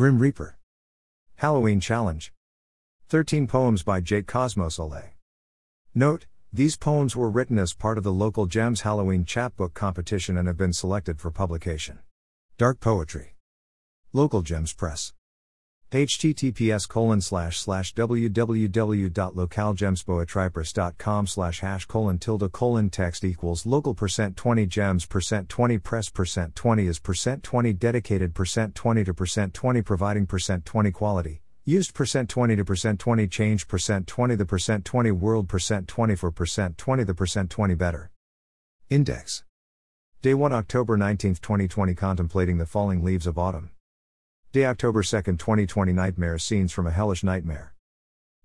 Grim Reaper. Halloween Challenge. 13 poems by Jake Cosmos Aller. Note, these poems were written as part of the local Gems Halloween chapbook competition and have been selected for publication. Dark Poetry. Local Gems Press https colon slash slash www.localgemspoetrypress.com slash hash colon tilde colon text equals local percent 20 gems percent 20 press percent 20 is percent 20 dedicated percent 20 to percent 20 providing percent 20 quality used percent 20 to percent 20 change percent 20 the percent 20 world percent 20 for percent 20 the percent 20 better index day 1 october 19 2020 contemplating the falling leaves of autumn Day October 2, 2020 Nightmare Scenes from a Hellish Nightmare.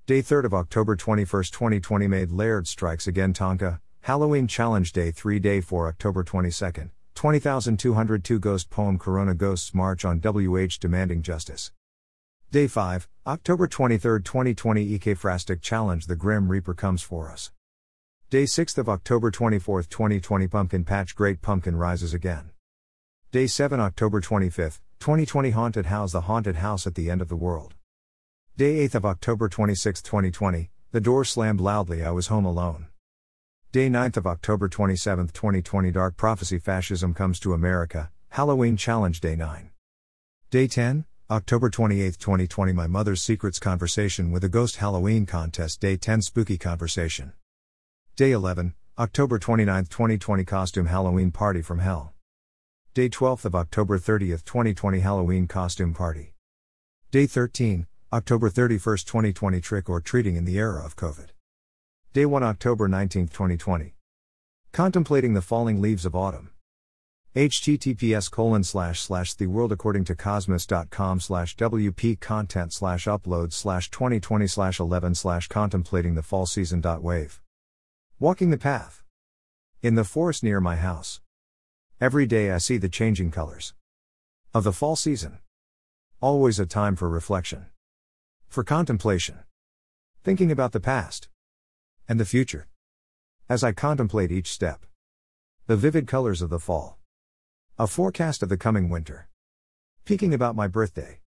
Day 3 of October 21, 2020 Made Laird Strikes Again Tanka, Halloween Challenge Day 3 Day 4 October 22, 20202 Ghost Poem Corona Ghosts March on WH Demanding Justice. Day 5, October 23, 2020 Ekphrastic Challenge The Grim Reaper Comes For Us. Day 6 of October 24, 2020 Pumpkin Patch Great Pumpkin Rises Again. Day 7 October 25, 2020 Haunted House The Haunted House at the End of the World. Day 8 of October 26, 2020, the door slammed loudly I was home alone. Day 9 of October 27, 2020 Dark Prophecy Fascism Comes to America, Halloween Challenge Day 9. Day 10, October 28, 2020 My Mother's Secrets Conversation with a Ghost Halloween Contest Day 10 Spooky Conversation. Day 11, October 29, 2020 Costume Halloween Party from Hell. Day 12th of October 30th 2020 Halloween Costume Party. Day 13, October 31st 2020 Trick or Treating in the Era of COVID. Day 1 October 19th 2020. Contemplating the Falling Leaves of Autumn. https colon slash slash the world according to cosmos.com slash wp content slash upload slash 2020 slash 11 slash contemplating the fall season dot wave walking the path in the forest near my house Every day I see the changing colors of the fall season. Always a time for reflection, for contemplation, thinking about the past and the future. As I contemplate each step, the vivid colors of the fall, a forecast of the coming winter, peeking about my birthday,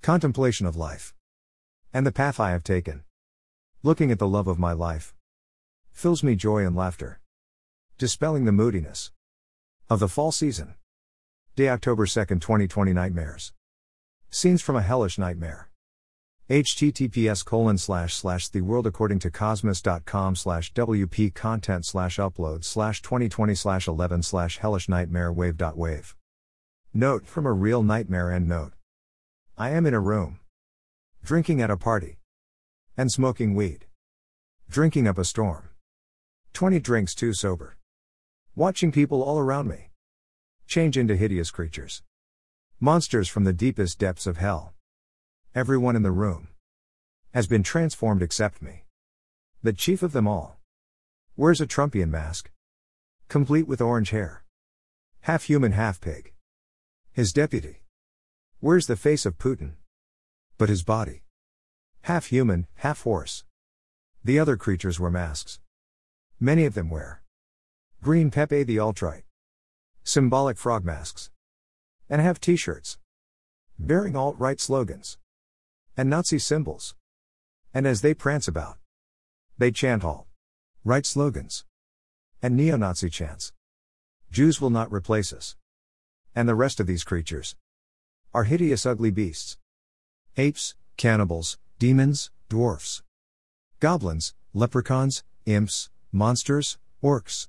contemplation of life, and the path I have taken, looking at the love of my life, fills me joy and laughter, dispelling the moodiness of the fall season. Day October 2, 2020 Nightmares. Scenes from a hellish nightmare. https colon slash slash the world according to cosmos.com slash wp content slash upload slash 2020 slash 11 slash hellish nightmare wave dot wave. Note from a real nightmare end note. I am in a room. Drinking at a party. And smoking weed. Drinking up a storm. 20 drinks too sober. Watching people all around me change into hideous creatures. Monsters from the deepest depths of hell. Everyone in the room has been transformed except me. The chief of them all wears a Trumpian mask, complete with orange hair. Half human, half pig. His deputy wears the face of Putin, but his body half human, half horse. The other creatures wear masks. Many of them wear Green Pepe the Alt-Right. Symbolic frog masks. And have t shirts. Bearing alt right slogans. And Nazi symbols. And as they prance about, they chant alt right slogans. And neo Nazi chants. Jews will not replace us. And the rest of these creatures are hideous, ugly beasts. Apes, cannibals, demons, dwarfs, goblins, leprechauns, imps, monsters, orcs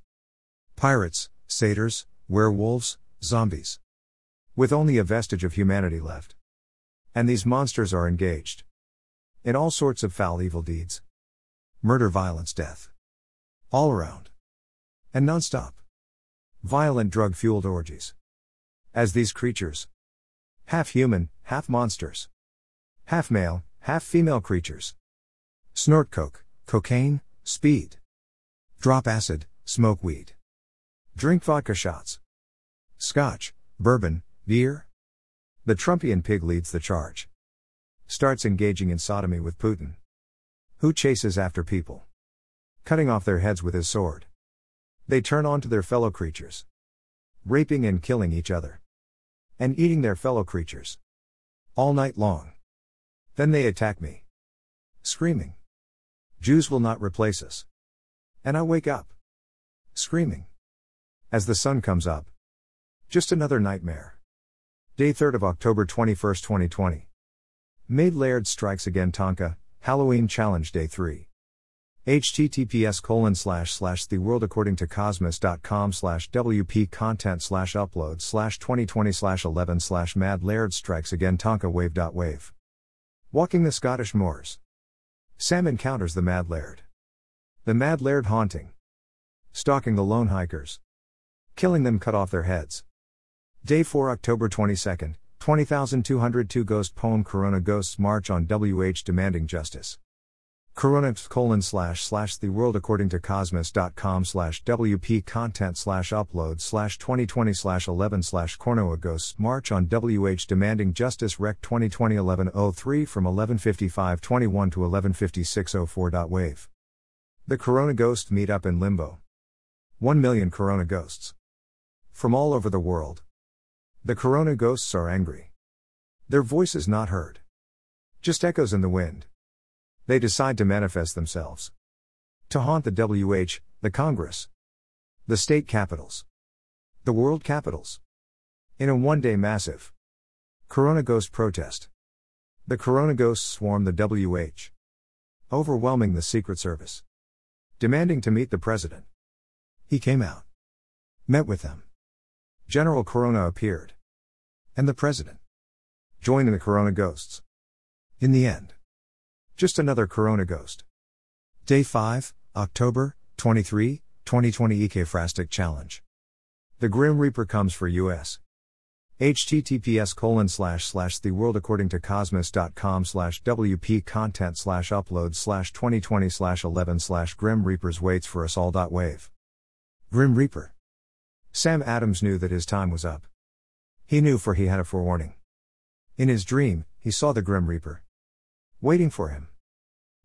pirates, satyrs, werewolves, zombies. With only a vestige of humanity left. And these monsters are engaged in all sorts of foul evil deeds murder, violence, death. All around. And non-stop. Violent drug fueled orgies. As these creatures, half human, half monsters, half male, half female creatures, snort coke, cocaine, speed, drop acid, smoke weed. Drink vodka shots. Scotch, bourbon, beer. The Trumpian pig leads the charge. Starts engaging in sodomy with Putin. Who chases after people? Cutting off their heads with his sword. They turn on to their fellow creatures. Raping and killing each other. And eating their fellow creatures. All night long. Then they attack me. Screaming. Jews will not replace us. And I wake up. Screaming. As the sun comes up. Just another nightmare. Day 3rd of October 21, 2020. Maid Laird strikes again Tanka, Halloween Challenge Day 3 https colon slash slash the world according to cosmos.com slash wp content slash upload slash 2020 slash 11 slash mad laird strikes again tanka wave dot wave walking the scottish moors sam encounters the mad laird the mad laird haunting stalking the lone hikers killing them cut off their heads day 4 october 22nd 20202 ghost poem corona ghosts march on wh demanding justice Corona colon slash slash the world according to cosmos.com slash WP content slash upload slash 2020 slash 11 slash Corona ghosts march on WH demanding justice rec 2020 1103 from 1155 21 to 1156 04. Wave. The Corona ghosts meet up in limbo. 1 million Corona ghosts. From all over the world. The Corona ghosts are angry. Their voices not heard. Just echoes in the wind. They decide to manifest themselves. To haunt the WH, the Congress, the state capitals, the world capitals. In a one day massive Corona Ghost protest. The Corona Ghosts swarm the WH, overwhelming the Secret Service, demanding to meet the president. He came out, met with them. General Corona appeared, and the president joined the Corona Ghosts. In the end, just another Corona ghost. Day 5, October 23, 2020 Ekphrastic Challenge. The Grim Reaper comes for US. https colon slash slash the world according to cosmos.com slash wp content slash upload slash 2020 slash 11 slash grim reapers waits for us all dot wave grim reaper sam adams knew that his time was up he knew for he had a forewarning in his dream he saw the grim reaper waiting for him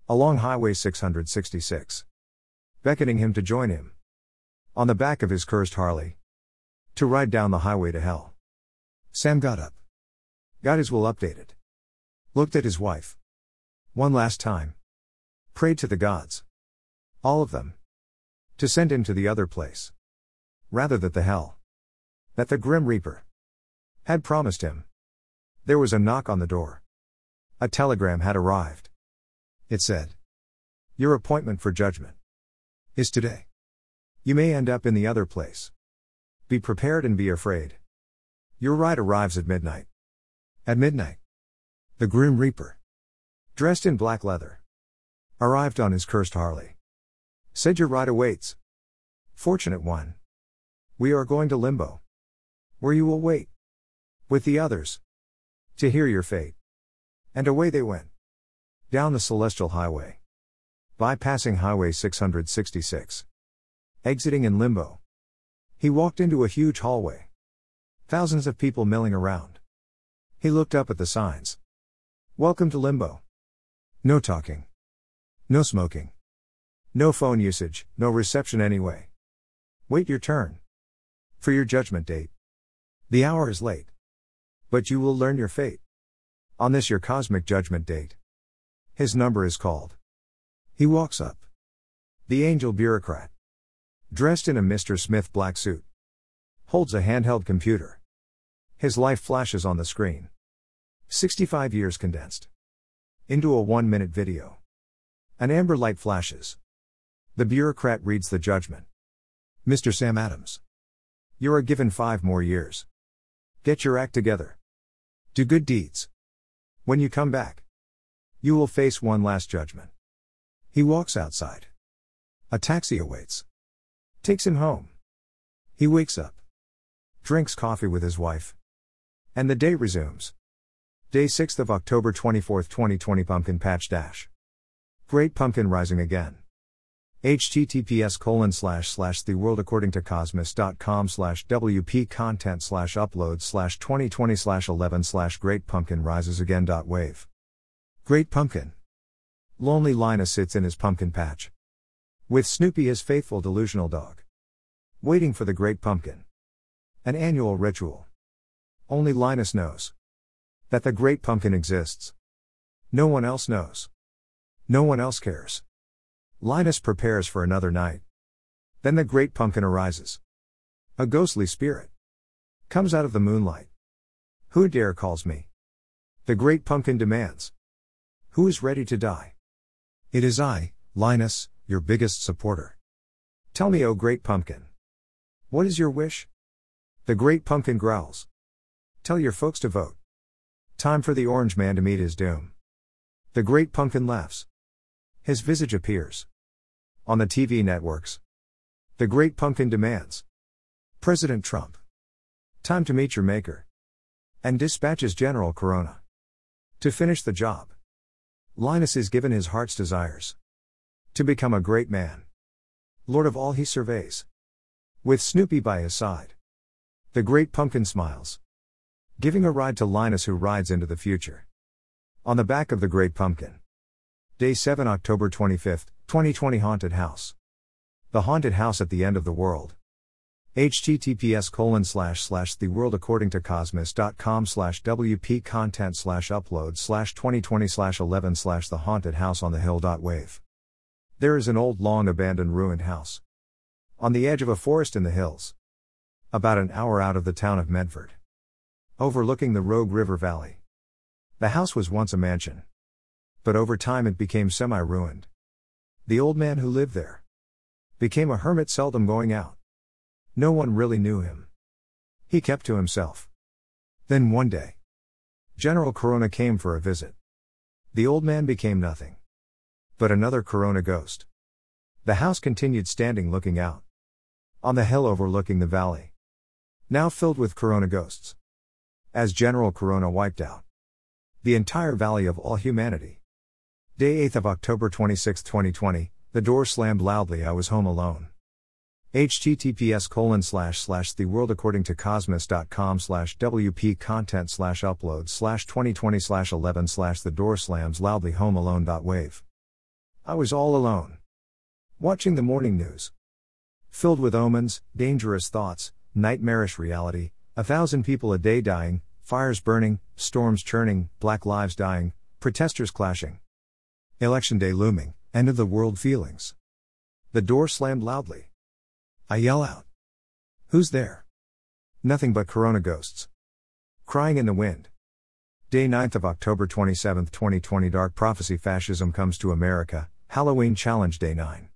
Along Highway 666. Beckoning him to join him. On the back of his cursed Harley. To ride down the highway to hell. Sam got up. Got his will updated. Looked at his wife. One last time. Prayed to the gods. All of them. To send him to the other place. Rather that the hell. That the Grim Reaper. Had promised him. There was a knock on the door. A telegram had arrived. It said. Your appointment for judgment is today. You may end up in the other place. Be prepared and be afraid. Your ride arrives at midnight. At midnight. The Grim Reaper, dressed in black leather, arrived on his cursed Harley. Said your ride awaits. Fortunate one. We are going to limbo. Where you will wait. With the others. To hear your fate. And away they went. Down the Celestial Highway. Bypassing Highway 666. Exiting in limbo. He walked into a huge hallway. Thousands of people milling around. He looked up at the signs. Welcome to limbo. No talking. No smoking. No phone usage, no reception anyway. Wait your turn. For your judgment date. The hour is late. But you will learn your fate. On this your cosmic judgment date. His number is called. He walks up. The angel bureaucrat. Dressed in a Mr. Smith black suit. Holds a handheld computer. His life flashes on the screen. 65 years condensed. Into a one minute video. An amber light flashes. The bureaucrat reads the judgment. Mr. Sam Adams. You are given five more years. Get your act together. Do good deeds. When you come back, you will face one last judgment. He walks outside. A taxi awaits. Takes him home. He wakes up. Drinks coffee with his wife. And the day resumes. Day 6th of October 24, 2020 Pumpkin Patch Dash. Great Pumpkin rising again. Https colon slash slash the world according to cosmos.com slash wp content slash upload slash 2020 slash 11 slash great pumpkin rises again dot wave Great Pumpkin. Lonely Linus sits in his pumpkin patch. With Snoopy his faithful delusional dog. Waiting for the Great Pumpkin. An annual ritual. Only Linus knows. That the Great Pumpkin exists. No one else knows. No one else cares. Linus prepares for another night. Then the Great Pumpkin arises. A ghostly spirit comes out of the moonlight. Who dare calls me? The Great Pumpkin demands. Who is ready to die? It is I, Linus, your biggest supporter. Tell me, O Great Pumpkin. What is your wish? The Great Pumpkin growls. Tell your folks to vote. Time for the Orange Man to meet his doom. The Great Pumpkin laughs. His visage appears. On the TV networks. The Great Pumpkin demands. President Trump. Time to meet your maker. And dispatches General Corona. To finish the job. Linus is given his heart's desires. To become a great man. Lord of all he surveys. With Snoopy by his side. The great pumpkin smiles. Giving a ride to Linus, who rides into the future. On the back of the great pumpkin. Day 7, October 25, 2020 Haunted House. The Haunted House at the End of the World. https colon slash slash the world according to cosmos.com slash wp content slash upload slash 2020 slash 11 slash the haunted house on the hill dot wave there is an old long abandoned ruined house on the edge of a forest in the hills about an hour out of the town of Medford. Overlooking the Rogue River Valley. The house was once a mansion. But over time it became semi ruined. The old man who lived there became a hermit, seldom going out. No one really knew him. He kept to himself. Then one day, General Corona came for a visit. The old man became nothing. But another Corona ghost. The house continued standing looking out. On the hill overlooking the valley. Now filled with corona ghosts. As General Corona wiped out the entire valley of all humanity. Day 8 of October 26, 2020, the door slammed loudly. I was home alone. https colon slash slash the world according to cosmos.com slash wp content slash upload slash 2020 slash 11 slash the door slams loudly home alone dot wave. I was all alone. Watching the morning news. Filled with omens, dangerous thoughts, nightmarish reality, a thousand people a day dying, fires burning, storms churning, black lives dying, protesters clashing. Election day looming, end of the world feelings. The door slammed loudly. I yell out. Who's there? Nothing but corona ghosts. Crying in the wind. Day 9th of October 27, 2020 Dark Prophecy Fascism Comes to America, Halloween Challenge Day 9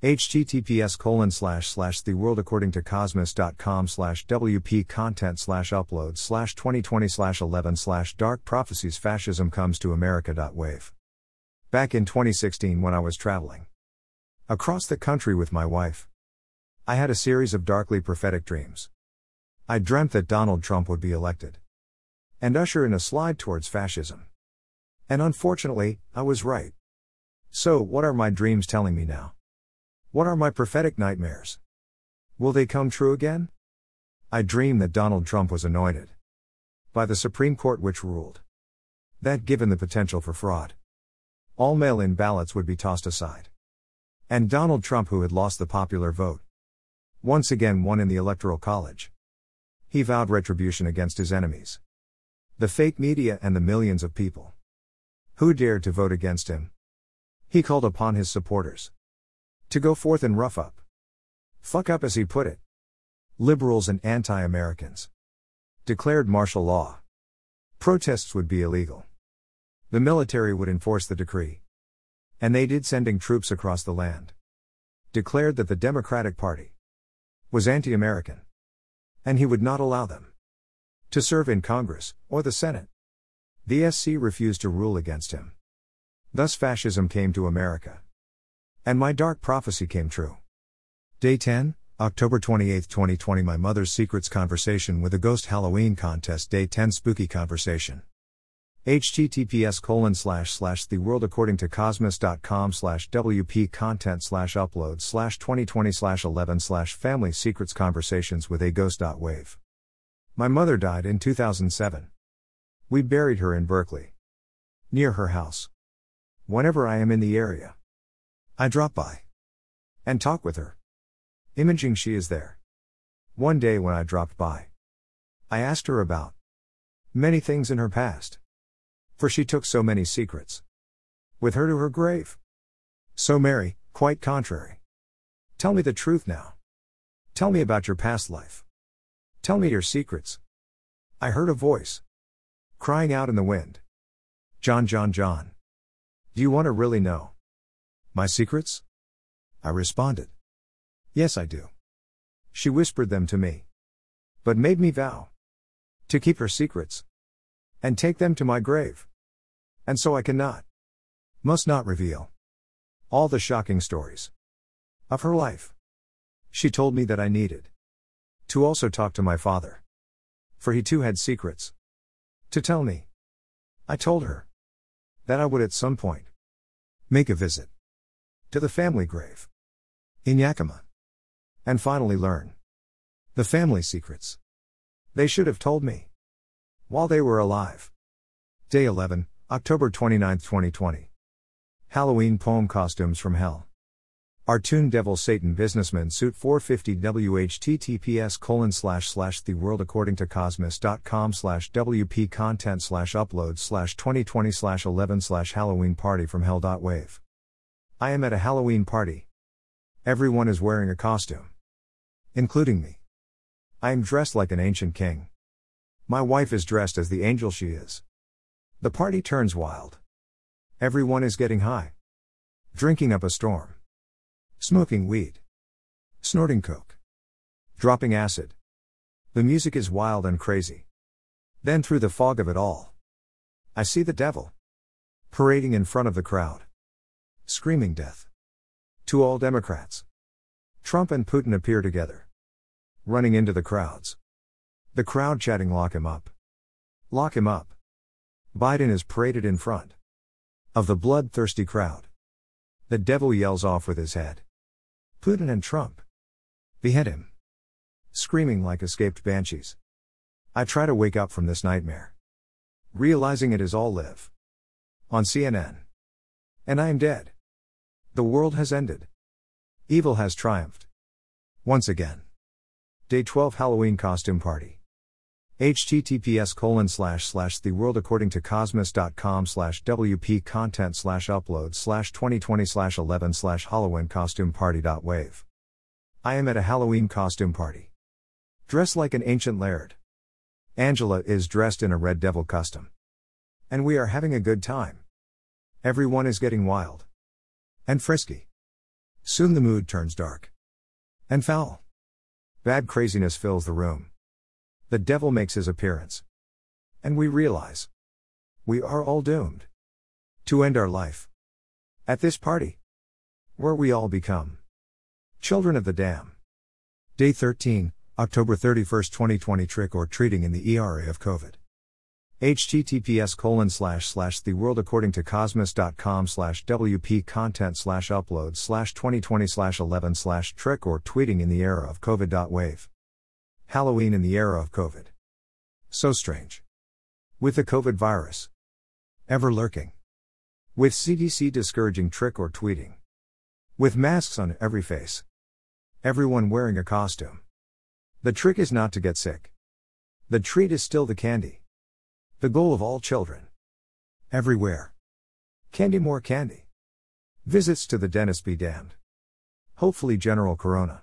https colon slash slash the world according to cosmos.com slash wp content slash upload slash 2020 slash 11 slash dark prophecies fascism comes to america wave back in 2016 when i was traveling. Across the country with my wife. I had a series of darkly prophetic dreams. I dreamt that donald trump would be elected. And usher in a slide towards fascism. And unfortunately i was right. So what are my dreams telling me now? What are my prophetic nightmares? Will they come true again? I dream that Donald Trump was anointed. By the Supreme Court, which ruled. That given the potential for fraud, all mail in ballots would be tossed aside. And Donald Trump, who had lost the popular vote, once again won in the Electoral College. He vowed retribution against his enemies the fake media and the millions of people who dared to vote against him. He called upon his supporters to go forth and rough up. Fuck up as he put it. Liberals and anti Americans. Declared martial law. Protests would be illegal. The military would enforce the decree. And they did, sending troops across the land. Declared that the Democratic Party was anti American. And he would not allow them to serve in Congress or the Senate. The SC refused to rule against him. Thus, fascism came to America. And my dark prophecy came true. Day 10, October 28, 2020 My Mother's Secrets Conversation with a Ghost Halloween Contest Day 10 Spooky Conversation https colon slash slash the world according to cosmos.com slash wp content slash upload slash 2020 slash 11 slash family secrets conversations with a ghost wave my mother died in 2007 we buried her in berkeley near her house whenever i am in the area I drop by and talk with her. Imaging she is there. One day when I dropped by, I asked her about Many things in her past. For she took so many secrets. With her to her grave. So Mary, quite contrary. Tell me the truth now. Tell me about your past life. Tell me your secrets. I heard a voice. Crying out in the wind. John, John, John. Do you want to really know? My secrets? I responded. Yes, I do. She whispered them to me. But made me vow. To keep her secrets. And take them to my grave. And so I cannot. Must not reveal. All the shocking stories. Of her life. She told me that I needed. To also talk to my father. For he too had secrets. To tell me. I told her. That I would at some point. Make a visit. To the family grave. In Yakima. And finally learn. The family secrets. They should have told me. While they were alive. Day 11, October 29, 2020. Halloween poem costumes from hell. Artoon Devil Satan Businessman Suit 450 WHTTPS colon slash slash the world according to cosmos.com slash WP content slash upload slash 2020 slash 11 slash Halloween party from hell dot wave. I am at a Halloween party. Everyone is wearing a costume. Including me. I am dressed like an ancient king. My wife is dressed as the angel she is. The party turns wild. Everyone is getting high. Drinking up a storm. Smoking weed. Snorting coke. Dropping acid. The music is wild and crazy. Then through the fog of it all, I see the devil. Parading in front of the crowd. Screaming death. To all Democrats. Trump and Putin appear together. Running into the crowds. The crowd chatting lock him up. Lock him up. Biden is paraded in front. Of the bloodthirsty crowd. The devil yells off with his head. Putin and Trump. Behead him. Screaming like escaped banshees. I try to wake up from this nightmare. Realizing it is all live. On CNN. And I am dead. The world has ended. Evil has triumphed. Once again. Day 12 Halloween Costume Party https colon slash slash the world according to cosmos.com slash wp content slash upload slash 2020 slash 11 slash halloween costume party dot wave i am at a halloween costume party dressed like an ancient laird angela is dressed in a red devil costume and we are having a good time everyone is getting wild and frisky soon the mood turns dark and foul bad craziness fills the room the devil makes his appearance. And we realize we are all doomed to end our life at this party where we all become children of the dam. Day 13, October 31, 2020 Trick or treating in the ERA of COVID. https colon slash slash the world according to cosmos.com slash wp content slash upload slash 2020 slash 11 slash trick or tweeting in the era of covid wave Halloween in the era of COVID. So strange. With the COVID virus. Ever lurking. With CDC discouraging trick or tweeting. With masks on every face. Everyone wearing a costume. The trick is not to get sick. The treat is still the candy. The goal of all children. Everywhere. Candy more candy. Visits to the dentist be damned. Hopefully General Corona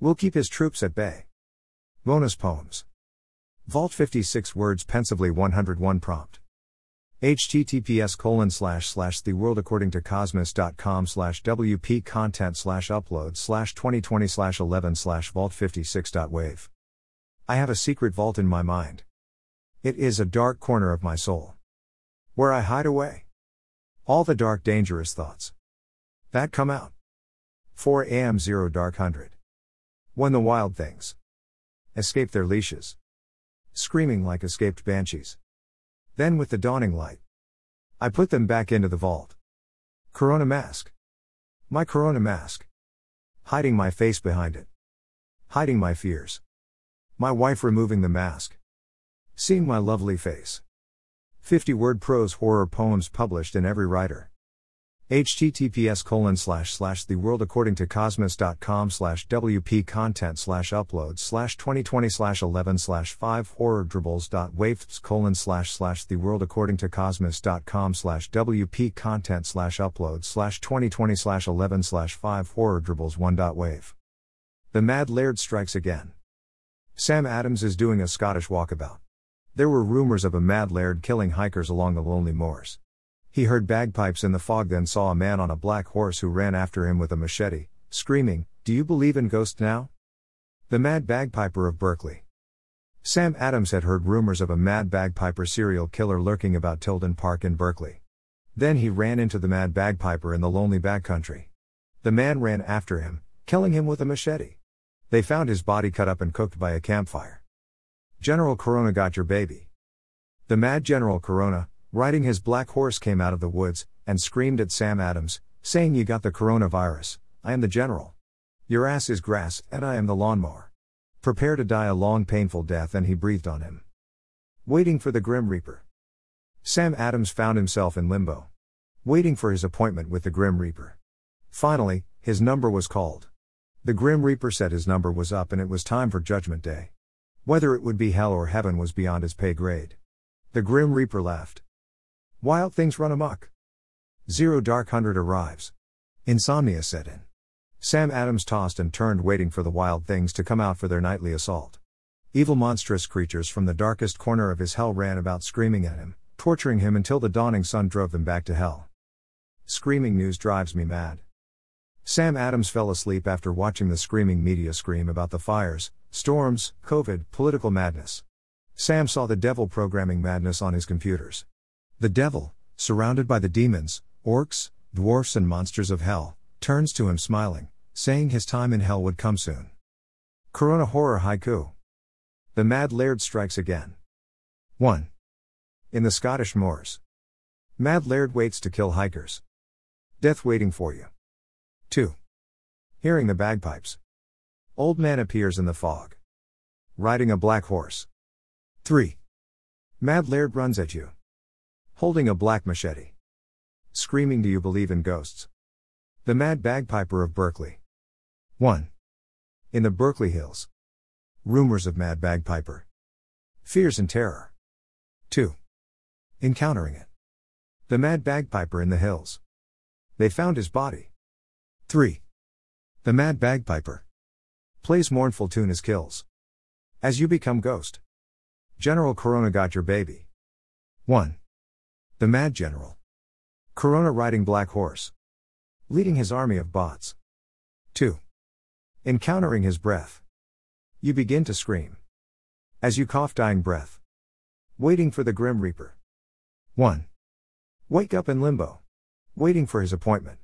will keep his troops at bay. Bonus poems. Vault 56 words pensively 101 prompt. https colon slash slash the world according to cosmos.com slash wp content slash upload slash 2020 slash 11 slash vault 56 wave. I have a secret vault in my mind. It is a dark corner of my soul. Where I hide away. All the dark dangerous thoughts. That come out. 4 am 0 dark 100. When the wild things escape their leashes. Screaming like escaped banshees. Then, with the dawning light, I put them back into the vault. Corona mask. My Corona mask. Hiding my face behind it. Hiding my fears. My wife removing the mask. Seeing my lovely face. 50 word prose horror poems published in every writer. Https colon slash slash the world according to cosmos.com slash wp content slash upload slash 2020 slash 11 slash 5 horror dribbles dot wafts colon slash slash the world according to cosmos.com slash wp content slash upload slash 2020 slash 11 slash 5 horror dribbles 1 dot wave the mad laird strikes again sam adams is doing a scottish walkabout there were rumors of a mad laird killing hikers along the lonely moors he heard bagpipes in the fog, then saw a man on a black horse who ran after him with a machete, screaming, Do you believe in ghosts now? The Mad Bagpiper of Berkeley. Sam Adams had heard rumors of a mad bagpiper serial killer lurking about Tilden Park in Berkeley. Then he ran into the mad bagpiper in the lonely backcountry. The man ran after him, killing him with a machete. They found his body cut up and cooked by a campfire. General Corona got your baby. The mad General Corona, riding his black horse, came out of the woods and screamed at Sam Adams, saying, You got the coronavirus, I am the general. Your ass is grass, and I am the lawnmower. Prepare to die a long, painful death, and he breathed on him. Waiting for the Grim Reaper. Sam Adams found himself in limbo. Waiting for his appointment with the Grim Reaper. Finally, his number was called. The Grim Reaper said his number was up and it was time for Judgment Day. Whether it would be hell or heaven was beyond his pay grade. The Grim Reaper laughed. Wild things run amok. Zero Dark Hundred arrives. Insomnia set in. Sam Adams tossed and turned, waiting for the wild things to come out for their nightly assault. Evil, monstrous creatures from the darkest corner of his hell ran about screaming at him, torturing him until the dawning sun drove them back to hell. Screaming news drives me mad. Sam Adams fell asleep after watching the screaming media scream about the fires, storms, COVID, political madness. Sam saw the devil programming madness on his computers. The devil, surrounded by the demons, orcs, dwarfs, and monsters of hell, turns to him smiling, saying his time in hell would come soon. Corona Horror Haiku The Mad Laird strikes again. 1. In the Scottish moors. Mad Laird waits to kill hikers. Death waiting for you. 2. Hearing the bagpipes. Old man appears in the fog. Riding a black horse. 3. Mad Laird runs at you. Holding a black machete. Screaming, Do you believe in ghosts? The Mad Bagpiper of Berkeley. 1. In the Berkeley Hills. Rumors of Mad Bagpiper. Fears and terror. 2. Encountering it. The Mad Bagpiper in the Hills. They found his body. 3. The Mad Bagpiper. Plays mournful tune as kills. As you become ghost. General Corona got your baby. 1. The Mad General. Corona riding Black Horse. Leading his army of bots. 2. Encountering his breath. You begin to scream. As you cough dying breath. Waiting for the Grim Reaper. 1. Wake up in limbo. Waiting for his appointment.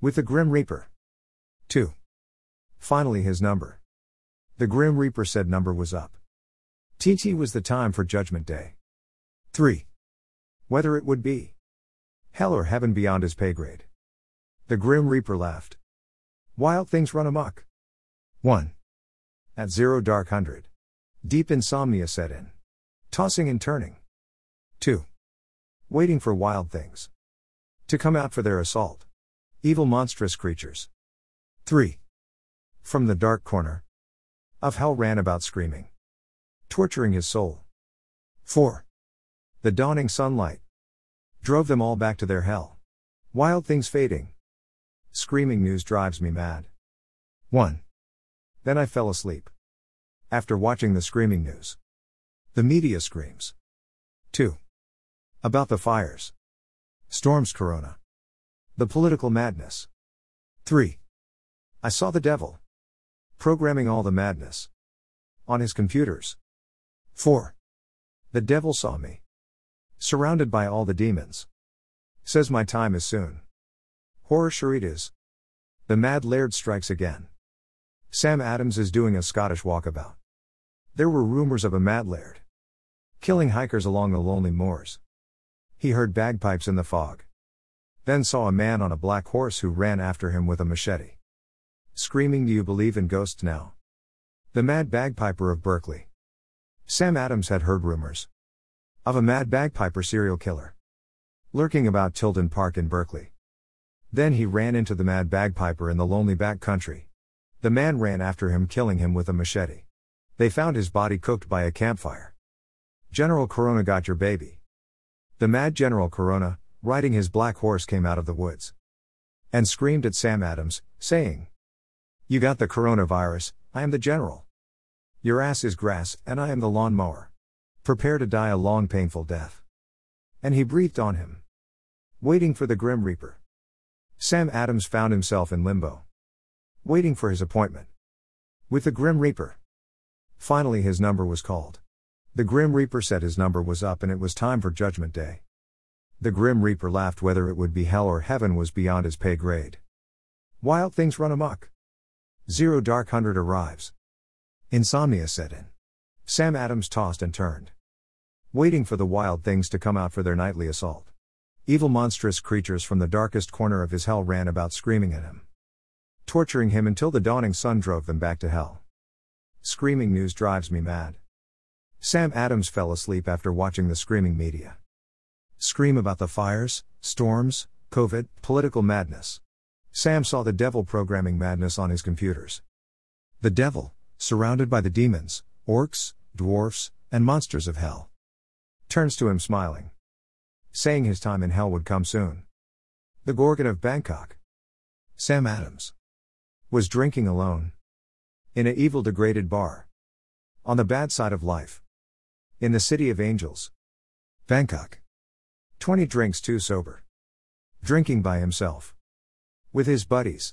With the Grim Reaper. 2. Finally his number. The Grim Reaper said number was up. TT was the time for Judgment Day. 3. Whether it would be hell or heaven beyond his pay grade. The Grim Reaper laughed. Wild things run amok. 1. At zero dark hundred. Deep insomnia set in. Tossing and turning. 2. Waiting for wild things. To come out for their assault. Evil monstrous creatures. 3. From the dark corner. Of hell ran about screaming. Torturing his soul. 4. The dawning sunlight drove them all back to their hell. Wild things fading. Screaming news drives me mad. 1. Then I fell asleep. After watching the screaming news. The media screams. 2. About the fires. Storms Corona. The political madness. 3. I saw the devil. Programming all the madness. On his computers. 4. The devil saw me. Surrounded by all the demons. Says my time is soon. Horror sure it is. The mad laird strikes again. Sam Adams is doing a Scottish walkabout. There were rumors of a mad laird. Killing hikers along the lonely moors. He heard bagpipes in the fog. Then saw a man on a black horse who ran after him with a machete. Screaming, Do you believe in ghosts now? The Mad Bagpiper of Berkeley. Sam Adams had heard rumors. Of a mad bagpiper serial killer. Lurking about Tilden Park in Berkeley. Then he ran into the mad bagpiper in the lonely back country. The man ran after him, killing him with a machete. They found his body cooked by a campfire. General Corona got your baby. The mad General Corona, riding his black horse, came out of the woods and screamed at Sam Adams, saying, You got the coronavirus, I am the general. Your ass is grass, and I am the lawn mower. Prepare to die a long, painful death. And he breathed on him. Waiting for the Grim Reaper. Sam Adams found himself in limbo. Waiting for his appointment. With the Grim Reaper. Finally, his number was called. The Grim Reaper said his number was up and it was time for Judgment Day. The Grim Reaper laughed whether it would be hell or heaven was beyond his pay grade. Wild things run amok. Zero Dark Hundred arrives. Insomnia set in. Sam Adams tossed and turned. Waiting for the wild things to come out for their nightly assault. Evil monstrous creatures from the darkest corner of his hell ran about screaming at him. Torturing him until the dawning sun drove them back to hell. Screaming news drives me mad. Sam Adams fell asleep after watching the screaming media. Scream about the fires, storms, COVID, political madness. Sam saw the devil programming madness on his computers. The devil, surrounded by the demons, orcs, dwarfs, and monsters of hell, turns to him smiling saying his time in hell would come soon. The Gorgon of Bangkok. Sam Adams was drinking alone in a evil degraded bar on the bad side of life in the city of angels. Bangkok. 20 drinks too sober. Drinking by himself. With his buddies.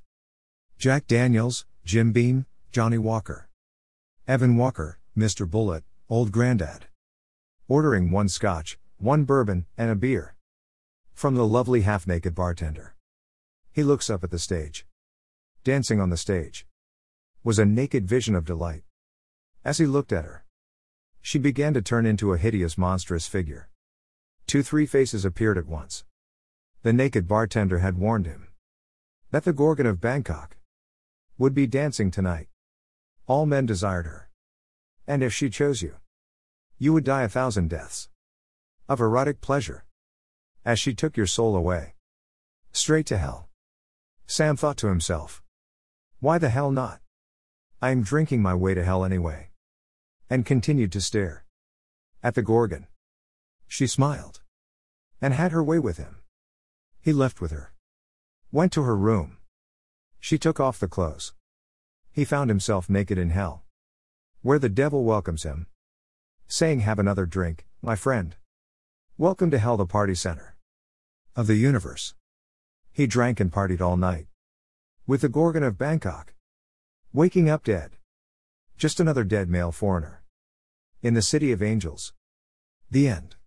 Jack Daniels, Jim Beam, Johnny Walker. Evan Walker, Mr. Bullet, Old Grandad. Ordering one scotch, one bourbon, and a beer. From the lovely half naked bartender. He looks up at the stage. Dancing on the stage was a naked vision of delight. As he looked at her, she began to turn into a hideous, monstrous figure. Two, three faces appeared at once. The naked bartender had warned him that the Gorgon of Bangkok would be dancing tonight. All men desired her. And if she chose you, you would die a thousand deaths. Of erotic pleasure. As she took your soul away. Straight to hell. Sam thought to himself. Why the hell not? I am drinking my way to hell anyway. And continued to stare. At the Gorgon. She smiled. And had her way with him. He left with her. Went to her room. She took off the clothes. He found himself naked in hell. Where the devil welcomes him. Saying, Have another drink, my friend. Welcome to Hell, the party center of the universe. He drank and partied all night. With the Gorgon of Bangkok. Waking up dead. Just another dead male foreigner. In the city of angels. The end.